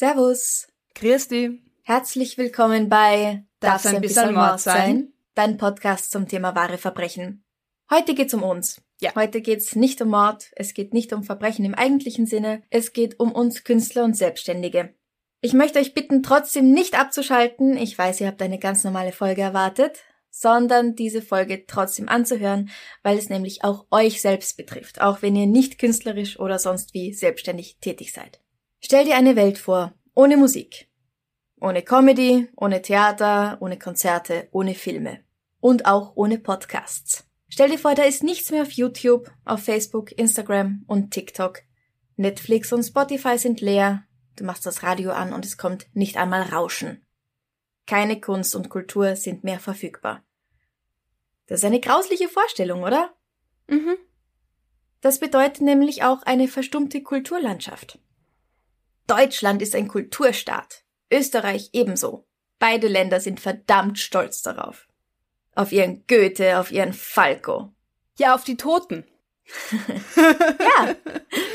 Servus. Grüß dich. Herzlich willkommen bei Darf's ein bisschen Mord sein? Dein Podcast zum Thema wahre Verbrechen. Heute geht's um uns. Ja. Heute geht's nicht um Mord, es geht nicht um Verbrechen im eigentlichen Sinne, es geht um uns Künstler und Selbstständige. Ich möchte euch bitten, trotzdem nicht abzuschalten. Ich weiß, ihr habt eine ganz normale Folge erwartet, sondern diese Folge trotzdem anzuhören, weil es nämlich auch euch selbst betrifft, auch wenn ihr nicht künstlerisch oder sonst wie selbstständig tätig seid. Stell dir eine Welt vor, ohne Musik. Ohne Comedy, ohne Theater, ohne Konzerte, ohne Filme. Und auch ohne Podcasts. Stell dir vor, da ist nichts mehr auf YouTube, auf Facebook, Instagram und TikTok. Netflix und Spotify sind leer, du machst das Radio an und es kommt nicht einmal Rauschen. Keine Kunst und Kultur sind mehr verfügbar. Das ist eine grausliche Vorstellung, oder? Mhm. Das bedeutet nämlich auch eine verstummte Kulturlandschaft. Deutschland ist ein Kulturstaat, Österreich ebenso. Beide Länder sind verdammt stolz darauf. Auf ihren Goethe, auf ihren Falco. Ja, auf die Toten. Ja,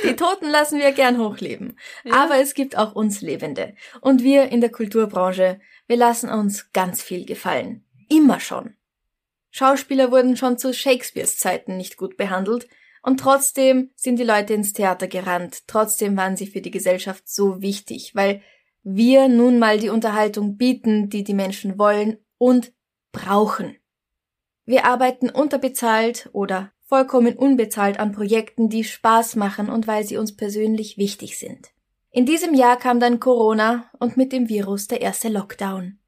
die Toten lassen wir gern hochleben. Ja. Aber es gibt auch uns Lebende. Und wir in der Kulturbranche, wir lassen uns ganz viel gefallen. Immer schon. Schauspieler wurden schon zu Shakespeares Zeiten nicht gut behandelt. Und trotzdem sind die Leute ins Theater gerannt. Trotzdem waren sie für die Gesellschaft so wichtig, weil wir nun mal die Unterhaltung bieten, die die Menschen wollen und brauchen. Wir arbeiten unterbezahlt oder vollkommen unbezahlt an Projekten, die Spaß machen und weil sie uns persönlich wichtig sind. In diesem Jahr kam dann Corona und mit dem Virus der erste Lockdown.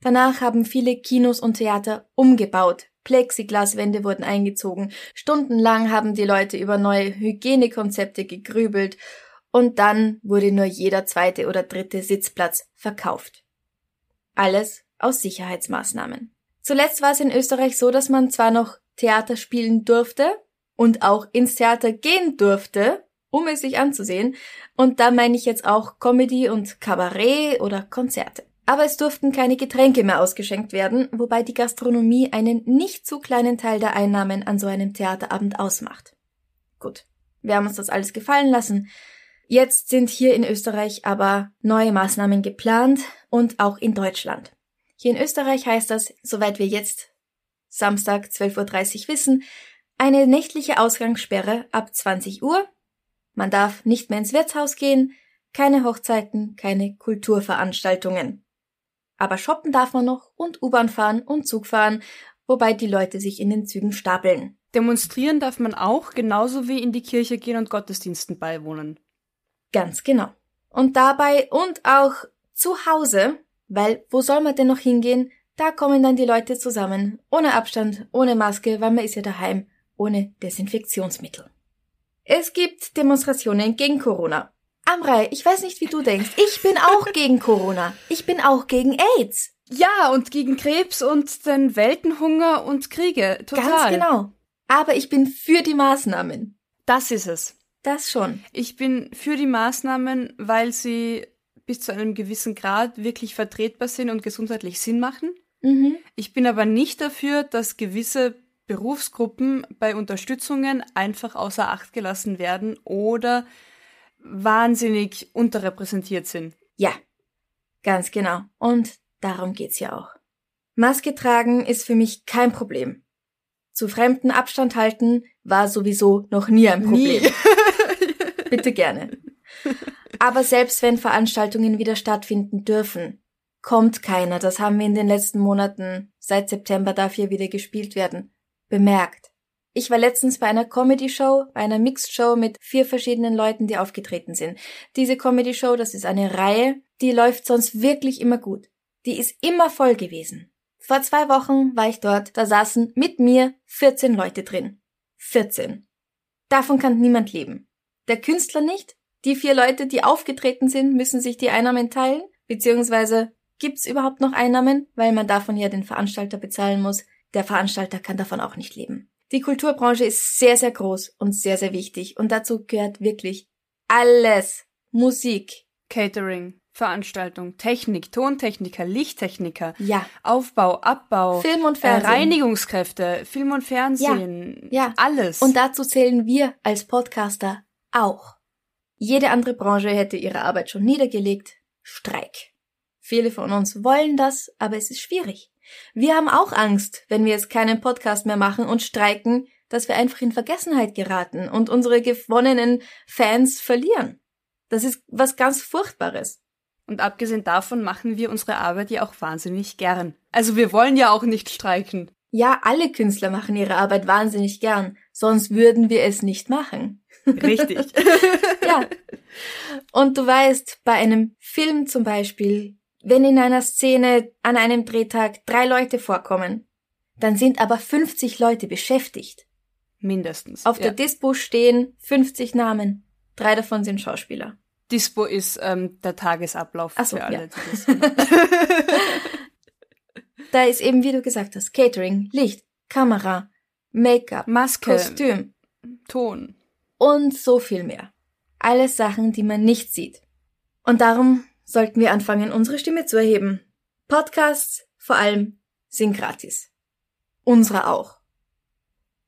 Danach haben viele Kinos und Theater umgebaut, Plexiglaswände wurden eingezogen, stundenlang haben die Leute über neue Hygienekonzepte gegrübelt und dann wurde nur jeder zweite oder dritte Sitzplatz verkauft. Alles aus Sicherheitsmaßnahmen. Zuletzt war es in Österreich so, dass man zwar noch Theater spielen durfte und auch ins Theater gehen durfte, um es sich anzusehen, und da meine ich jetzt auch Comedy und Kabarett oder Konzerte. Aber es durften keine Getränke mehr ausgeschenkt werden, wobei die Gastronomie einen nicht zu kleinen Teil der Einnahmen an so einem Theaterabend ausmacht. Gut, wir haben uns das alles gefallen lassen. Jetzt sind hier in Österreich aber neue Maßnahmen geplant und auch in Deutschland. Hier in Österreich heißt das, soweit wir jetzt Samstag 12.30 Uhr wissen, eine nächtliche Ausgangssperre ab 20 Uhr. Man darf nicht mehr ins Wirtshaus gehen, keine Hochzeiten, keine Kulturveranstaltungen. Aber shoppen darf man noch und U-Bahn fahren und Zug fahren, wobei die Leute sich in den Zügen stapeln. Demonstrieren darf man auch, genauso wie in die Kirche gehen und Gottesdiensten beiwohnen. Ganz genau. Und dabei und auch zu Hause, weil wo soll man denn noch hingehen? Da kommen dann die Leute zusammen, ohne Abstand, ohne Maske, weil man ist ja daheim, ohne Desinfektionsmittel. Es gibt Demonstrationen gegen Corona. Amrei, ich weiß nicht, wie du denkst. Ich bin auch gegen Corona. Ich bin auch gegen AIDS. Ja, und gegen Krebs und den Weltenhunger und Kriege. Total. Ganz genau. Aber ich bin für die Maßnahmen. Das ist es. Das schon. Ich bin für die Maßnahmen, weil sie bis zu einem gewissen Grad wirklich vertretbar sind und gesundheitlich Sinn machen. Mhm. Ich bin aber nicht dafür, dass gewisse Berufsgruppen bei Unterstützungen einfach außer Acht gelassen werden oder wahnsinnig unterrepräsentiert sind. Ja, ganz genau. Und darum geht's ja auch. Maske tragen ist für mich kein Problem. Zu Fremden Abstand halten war sowieso noch nie ein Problem. Nie. Bitte gerne. Aber selbst wenn Veranstaltungen wieder stattfinden dürfen, kommt keiner. Das haben wir in den letzten Monaten, seit September darf hier wieder gespielt werden, bemerkt. Ich war letztens bei einer Comedy-Show, bei einer Mixed-Show mit vier verschiedenen Leuten, die aufgetreten sind. Diese Comedy-Show, das ist eine Reihe, die läuft sonst wirklich immer gut. Die ist immer voll gewesen. Vor zwei Wochen war ich dort, da saßen mit mir 14 Leute drin. 14. Davon kann niemand leben. Der Künstler nicht, Die vier Leute, die aufgetreten sind, müssen sich die Einnahmen teilen, beziehungsweise gibt's überhaupt noch Einnahmen, weil man davon ja den Veranstalter bezahlen muss. Der Veranstalter kann davon auch nicht leben. Die Kulturbranche ist sehr, sehr groß und sehr, sehr wichtig und dazu gehört wirklich alles. Musik. Catering, Veranstaltung, Technik, Tontechniker, Lichttechniker, Ja. Aufbau, Abbau, Film und äh, Fernsehen. Reinigungskräfte, Film und Fernsehen, ja. alles. Und dazu zählen wir als Podcaster auch. Jede andere Branche hätte ihre Arbeit schon niedergelegt. Streik. Viele von uns wollen das, aber es ist schwierig. Wir haben auch Angst, wenn wir jetzt keinen Podcast mehr machen und streiken, dass wir einfach in Vergessenheit geraten und unsere gewonnenen Fans verlieren. Das ist was ganz Furchtbares. Und abgesehen davon machen wir unsere Arbeit ja auch wahnsinnig gern. Also wir wollen ja auch nicht streiken. Ja, alle Künstler machen ihre Arbeit wahnsinnig gern, sonst würden wir es nicht machen. Richtig. Ja. Und du weißt, bei einem Film zum Beispiel, wenn in einer Szene an einem Drehtag drei Leute vorkommen, dann sind aber 50 Leute beschäftigt. Mindestens. Auf ja. der Dispo stehen 50 Namen. Drei davon sind Schauspieler. Dispo ist ähm, der Tagesablauf Ach so, für alle. ja. die das. Da ist eben, wie du gesagt hast, Catering, Licht, Kamera, Make-up, Maske, Kostüm Ton. und so viel mehr. Alles Sachen, die man nicht sieht. Und darum sollten wir anfangen, unsere Stimme zu erheben. Podcasts vor allem sind gratis. Unsere auch.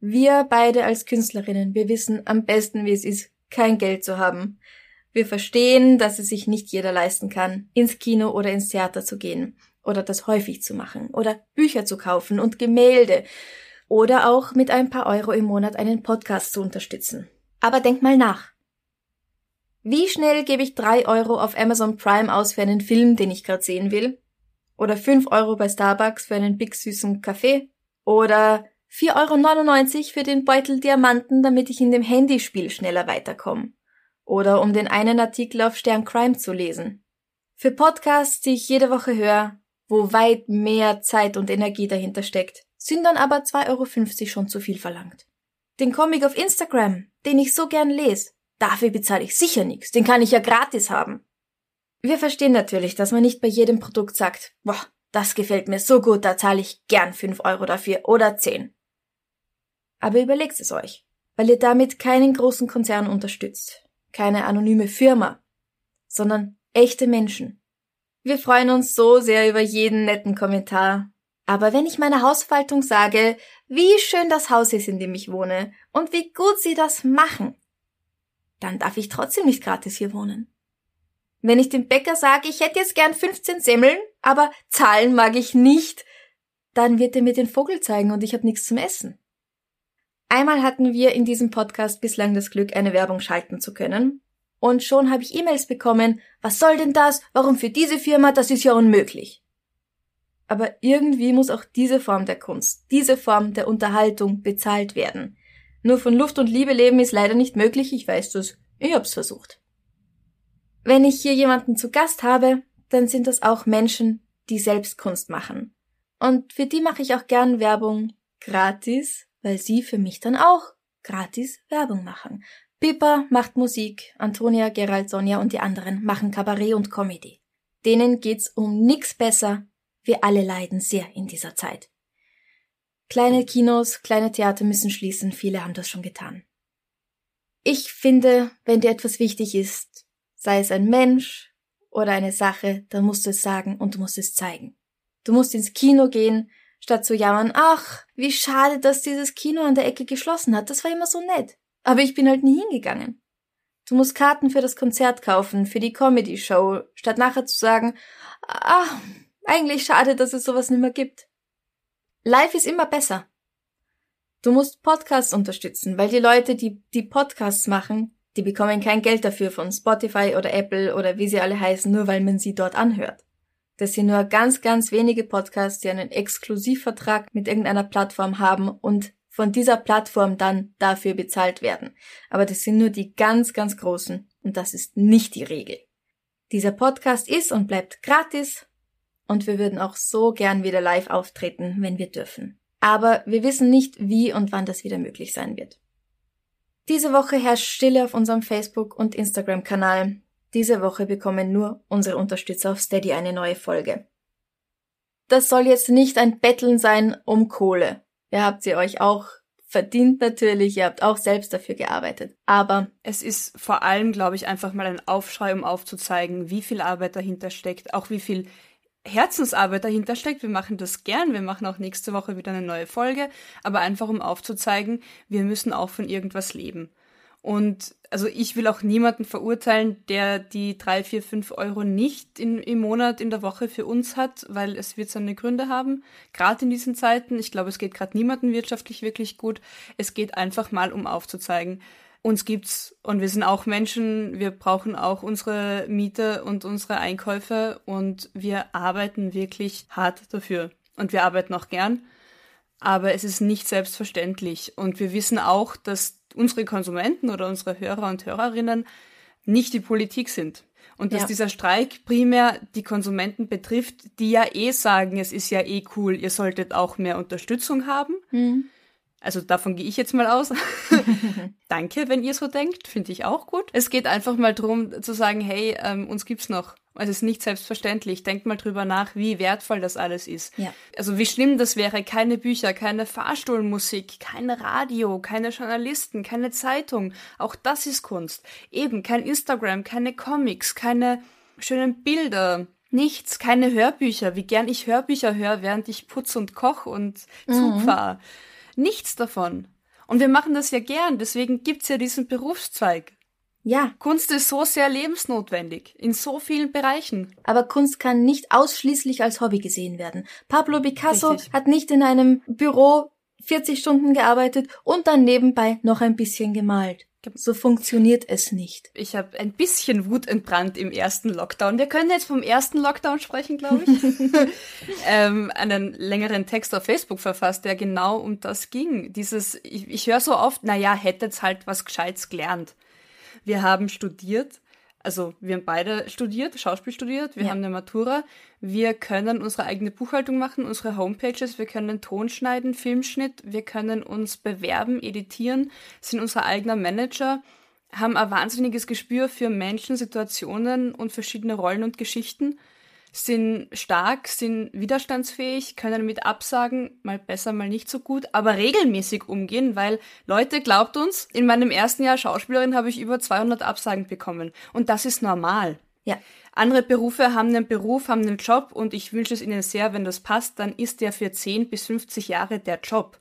Wir beide als Künstlerinnen, wir wissen am besten, wie es ist, kein Geld zu haben. Wir verstehen, dass es sich nicht jeder leisten kann, ins Kino oder ins Theater zu gehen oder das häufig zu machen oder Bücher zu kaufen und Gemälde oder auch mit ein paar Euro im Monat einen Podcast zu unterstützen. Aber denk mal nach. Wie schnell gebe ich drei Euro auf Amazon Prime aus für einen Film, den ich gerade sehen will? Oder fünf Euro bei Starbucks für einen big süßen Kaffee? Oder 4,99 Euro für den Beutel Diamanten, damit ich in dem Handyspiel schneller weiterkomme? Oder um den einen Artikel auf Stern Crime zu lesen? Für Podcasts, die ich jede Woche höre, wo weit mehr Zeit und Energie dahinter steckt, sind dann aber 2,50 Euro schon zu viel verlangt. Den Comic auf Instagram, den ich so gern lese, dafür bezahle ich sicher nichts, den kann ich ja gratis haben. Wir verstehen natürlich, dass man nicht bei jedem Produkt sagt, boah, das gefällt mir so gut, da zahle ich gern 5 Euro dafür oder 10. Aber überlegt es euch, weil ihr damit keinen großen Konzern unterstützt, keine anonyme Firma, sondern echte Menschen. Wir freuen uns so sehr über jeden netten Kommentar. Aber wenn ich meiner Hausverwaltung sage, wie schön das Haus ist, in dem ich wohne und wie gut sie das machen, dann darf ich trotzdem nicht gratis hier wohnen. Wenn ich dem Bäcker sage, ich hätte jetzt gern 15 Semmeln, aber zahlen mag ich nicht, dann wird er mir den Vogel zeigen und ich habe nichts zum Essen. Einmal hatten wir in diesem Podcast bislang das Glück, eine Werbung schalten zu können. Und schon habe ich E-Mails bekommen, was soll denn das? Warum für diese Firma? Das ist ja unmöglich. Aber irgendwie muss auch diese Form der Kunst, diese Form der Unterhaltung bezahlt werden. Nur von Luft und Liebe leben ist leider nicht möglich, ich weiß das. Ich hab's versucht. Wenn ich hier jemanden zu Gast habe, dann sind das auch Menschen, die selbst Kunst machen. Und für die mache ich auch gern Werbung gratis, weil sie für mich dann auch gratis Werbung machen. Pippa macht Musik, Antonia, Gerald, Sonja und die anderen machen Kabarett und Comedy. Denen geht's um nix besser. Wir alle leiden sehr in dieser Zeit. Kleine Kinos, kleine Theater müssen schließen, viele haben das schon getan. Ich finde, wenn dir etwas wichtig ist, sei es ein Mensch oder eine Sache, dann musst du es sagen und du musst es zeigen. Du musst ins Kino gehen, statt zu jammern, ach, wie schade, dass dieses Kino an der Ecke geschlossen hat, das war immer so nett. Aber ich bin halt nie hingegangen. Du musst Karten für das Konzert kaufen, für die Comedy-Show, statt nachher zu sagen, ah, eigentlich schade, dass es sowas nicht mehr gibt. Live ist immer besser. Du musst Podcasts unterstützen, weil die Leute, die die Podcasts machen, die bekommen kein Geld dafür von Spotify oder Apple oder wie sie alle heißen, nur weil man sie dort anhört. Das sind nur ganz, ganz wenige Podcasts, die einen Exklusivvertrag mit irgendeiner Plattform haben und von dieser Plattform dann dafür bezahlt werden. Aber das sind nur die ganz, ganz großen und das ist nicht die Regel. Dieser Podcast ist und bleibt gratis und wir würden auch so gern wieder live auftreten, wenn wir dürfen. Aber wir wissen nicht, wie und wann das wieder möglich sein wird. Diese Woche herrscht Stille auf unserem Facebook- und Instagram-Kanal. Diese Woche bekommen nur unsere Unterstützer auf Steady eine neue Folge. Das soll jetzt nicht ein Betteln sein um Kohle. Ihr habt sie euch auch verdient natürlich, ihr habt auch selbst dafür gearbeitet. Aber es ist vor allem, glaube ich, einfach mal ein Aufschrei, um aufzuzeigen, wie viel Arbeit dahinter steckt, auch wie viel Herzensarbeit dahinter steckt. Wir machen das gern, wir machen auch nächste Woche wieder eine neue Folge, aber einfach um aufzuzeigen, wir müssen auch von irgendwas leben. Und also ich will auch niemanden verurteilen, der die drei, vier, fünf Euro nicht in, im Monat, in der Woche für uns hat, weil es wird seine Gründe haben. Gerade in diesen Zeiten. Ich glaube, es geht gerade niemandem wirtschaftlich wirklich gut. Es geht einfach mal, um aufzuzeigen, uns gibt's und wir sind auch Menschen. Wir brauchen auch unsere Miete und unsere Einkäufe und wir arbeiten wirklich hart dafür. Und wir arbeiten auch gern. Aber es ist nicht selbstverständlich. Und wir wissen auch, dass unsere Konsumenten oder unsere Hörer und Hörerinnen nicht die Politik sind. Und dass ja. dieser Streik primär die Konsumenten betrifft, die ja eh sagen, es ist ja eh cool, ihr solltet auch mehr Unterstützung haben. Mhm. Also davon gehe ich jetzt mal aus. Danke, wenn ihr so denkt, finde ich auch gut. Es geht einfach mal darum zu sagen, hey, ähm, uns gibt's noch. Es ist nicht selbstverständlich. Denkt mal drüber nach, wie wertvoll das alles ist. Ja. Also wie schlimm das wäre, keine Bücher, keine Fahrstuhlmusik, kein Radio, keine Journalisten, keine Zeitung. Auch das ist Kunst. Eben kein Instagram, keine Comics, keine schönen Bilder, nichts, keine Hörbücher. Wie gern ich Hörbücher höre, während ich putz und koch und Zug mhm. fahre. Nichts davon. Und wir machen das ja gern, deswegen gibt's ja diesen Berufszweig. Ja. Kunst ist so sehr lebensnotwendig, in so vielen Bereichen. Aber Kunst kann nicht ausschließlich als Hobby gesehen werden. Pablo Picasso Richtig. hat nicht in einem Büro 40 Stunden gearbeitet und dann nebenbei noch ein bisschen gemalt. So funktioniert es nicht. Ich habe ein bisschen Wut entbrannt im ersten Lockdown. Wir können jetzt vom ersten Lockdown sprechen, glaube ich. ähm, einen längeren Text auf Facebook verfasst, der genau um das ging. Dieses, ich, ich höre so oft, naja, hättet's halt was Gescheites gelernt. Wir haben studiert, also wir haben beide studiert, Schauspiel studiert, wir ja. haben eine Matura. Wir können unsere eigene Buchhaltung machen, unsere Homepages, wir können Ton schneiden, Filmschnitt, wir können uns bewerben, editieren, sind unser eigener Manager, haben ein wahnsinniges Gespür für Menschen, Situationen und verschiedene Rollen und Geschichten sind stark, sind widerstandsfähig, können mit Absagen mal besser, mal nicht so gut, aber regelmäßig umgehen, weil Leute, glaubt uns, in meinem ersten Jahr Schauspielerin habe ich über 200 Absagen bekommen und das ist normal. Ja. Andere Berufe haben einen Beruf, haben einen Job und ich wünsche es ihnen sehr, wenn das passt, dann ist der für 10 bis 50 Jahre der Job.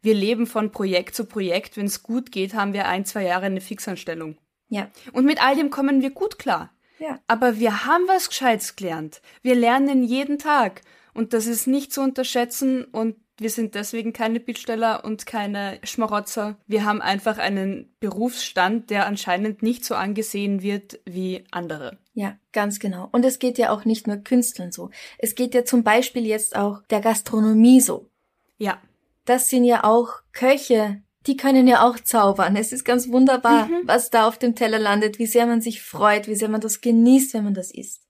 Wir leben von Projekt zu Projekt. Wenn es gut geht, haben wir ein, zwei Jahre eine Fixanstellung. Ja. Und mit all dem kommen wir gut klar. Ja. Aber wir haben was Gescheites gelernt. Wir lernen jeden Tag. Und das ist nicht zu unterschätzen und wir sind deswegen keine Bittsteller und keine Schmarotzer. Wir haben einfach einen Berufsstand, der anscheinend nicht so angesehen wird wie andere. Ja, ganz genau. Und es geht ja auch nicht nur Künstlern so. Es geht ja zum Beispiel jetzt auch der Gastronomie so. Ja. Das sind ja auch Köche, die können ja auch zaubern. Es ist ganz wunderbar, mhm. was da auf dem Teller landet, wie sehr man sich freut, wie sehr man das genießt, wenn man das isst.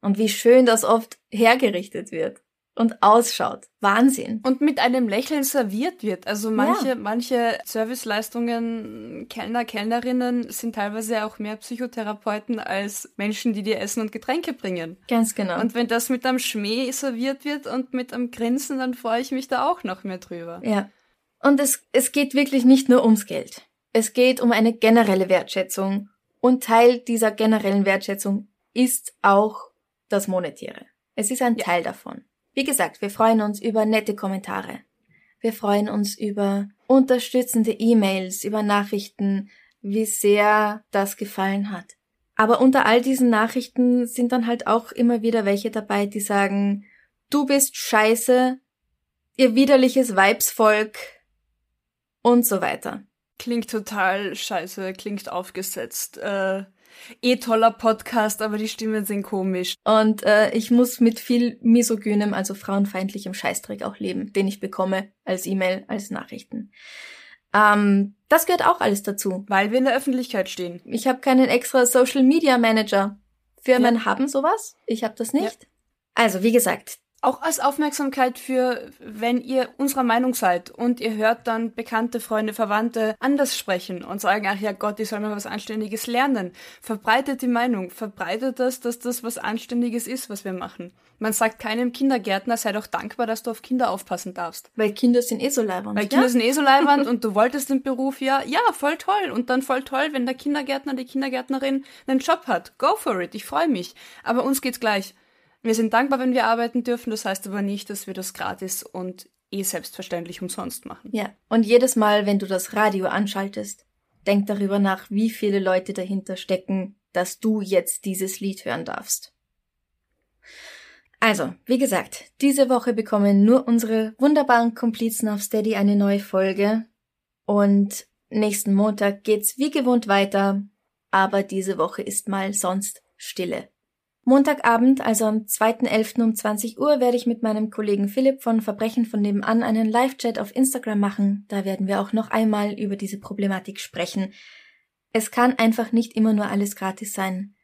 Und wie schön das oft hergerichtet wird und ausschaut. Wahnsinn. Und mit einem Lächeln serviert wird. Also manche, ja. manche Serviceleistungen, Kellner, Kellnerinnen sind teilweise auch mehr Psychotherapeuten als Menschen, die dir Essen und Getränke bringen. Ganz genau. Und wenn das mit einem Schmäh serviert wird und mit einem Grinsen, dann freue ich mich da auch noch mehr drüber. Ja. Und es, es geht wirklich nicht nur ums Geld. Es geht um eine generelle Wertschätzung. Und Teil dieser generellen Wertschätzung ist auch das Monetäre. Es ist ein ja. Teil davon. Wie gesagt, wir freuen uns über nette Kommentare. Wir freuen uns über unterstützende E-Mails, über Nachrichten, wie sehr das gefallen hat. Aber unter all diesen Nachrichten sind dann halt auch immer wieder welche dabei, die sagen, du bist scheiße, ihr widerliches Weibsvolk, und so weiter. Klingt total scheiße, klingt aufgesetzt. Äh, eh toller Podcast, aber die Stimmen sind komisch. Und äh, ich muss mit viel misogynem, also frauenfeindlichem Scheißdreck auch leben, den ich bekomme als E-Mail, als Nachrichten. Ähm, das gehört auch alles dazu. Weil wir in der Öffentlichkeit stehen. Ich habe keinen extra Social Media Manager. Firmen ja. haben sowas. Ich habe das nicht. Ja. Also, wie gesagt, auch als Aufmerksamkeit für, wenn ihr unserer Meinung seid und ihr hört dann bekannte Freunde, Verwandte anders sprechen und sagen, ach ja Gott, ich soll mal was Anständiges lernen. Verbreitet die Meinung, verbreitet das, dass das was Anständiges ist, was wir machen. Man sagt keinem Kindergärtner, sei doch dankbar, dass du auf Kinder aufpassen darfst. Weil Kinder sind eh so leibernd. Weil Kinder ja? sind eh so leibernd und du wolltest den Beruf, ja, ja, voll toll. Und dann voll toll, wenn der Kindergärtner, die Kindergärtnerin einen Job hat. Go for it, ich freue mich. Aber uns geht's gleich. Wir sind dankbar, wenn wir arbeiten dürfen, das heißt aber nicht, dass wir das gratis und eh selbstverständlich umsonst machen. Ja, und jedes Mal, wenn du das Radio anschaltest, denk darüber nach, wie viele Leute dahinter stecken, dass du jetzt dieses Lied hören darfst. Also, wie gesagt, diese Woche bekommen nur unsere wunderbaren Komplizen auf Steady eine neue Folge und nächsten Montag geht's wie gewohnt weiter, aber diese Woche ist mal sonst Stille. Montagabend, also am 2.11. um 20 Uhr, werde ich mit meinem Kollegen Philipp von Verbrechen von nebenan einen Live-Chat auf Instagram machen. Da werden wir auch noch einmal über diese Problematik sprechen. Es kann einfach nicht immer nur alles gratis sein.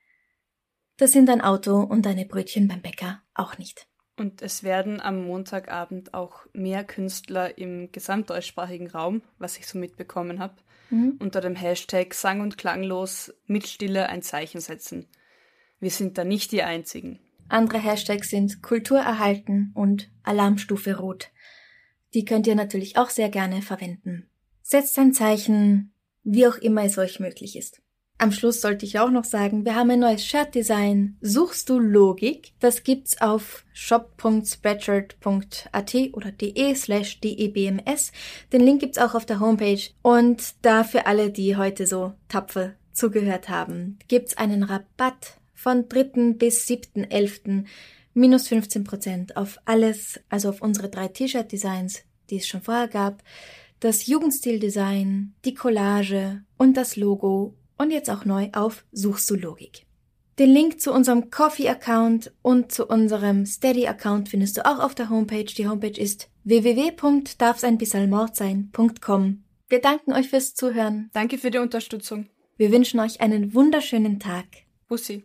Das sind ein Auto und deine Brötchen beim Bäcker auch nicht. Und es werden am Montagabend auch mehr Künstler im gesamtdeutschsprachigen Raum, was ich so mitbekommen habe, mhm. unter dem Hashtag Sang und Klanglos mit Stille ein Zeichen setzen. Wir sind da nicht die Einzigen. Andere Hashtags sind Kultur erhalten und Alarmstufe Rot. Die könnt ihr natürlich auch sehr gerne verwenden. Setzt ein Zeichen, wie auch immer es euch möglich ist. Am Schluss sollte ich auch noch sagen, wir haben ein neues Shirt-Design. Suchst du Logik? Das gibt's auf shop.spreadshirt.at oder de slash debms. Den Link gibt's auch auf der Homepage. Und da für alle, die heute so tapfer zugehört haben, gibt's einen Rabatt von 3. bis 7.11. minus 15 Prozent auf alles, also auf unsere drei T-Shirt-Designs, die es schon vorher gab, das Jugendstil-Design, die Collage und das Logo und jetzt auch neu auf Suchst du Logik. Den Link zu unserem Coffee-Account und zu unserem Steady-Account findest du auch auf der Homepage. Die Homepage ist www.darfseinbissalmordsein.com. Wir danken euch fürs Zuhören. Danke für die Unterstützung. Wir wünschen euch einen wunderschönen Tag. Bussi.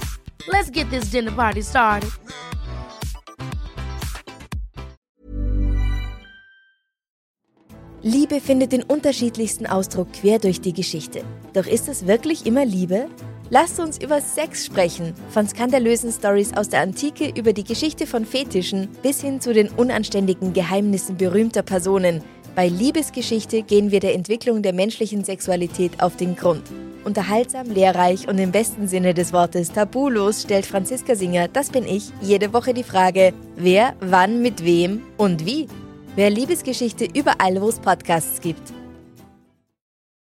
Let's get this dinner party started. Liebe findet den unterschiedlichsten Ausdruck quer durch die Geschichte. Doch ist es wirklich immer Liebe? Lasst uns über Sex sprechen. Von skandalösen Stories aus der Antike über die Geschichte von Fetischen bis hin zu den unanständigen Geheimnissen berühmter Personen. Bei Liebesgeschichte gehen wir der Entwicklung der menschlichen Sexualität auf den Grund. Unterhaltsam, lehrreich und im besten Sinne des Wortes tabulos stellt Franziska Singer, das bin ich, jede Woche die Frage, wer, wann, mit wem und wie. Wer Liebesgeschichte überall, wo es Podcasts gibt.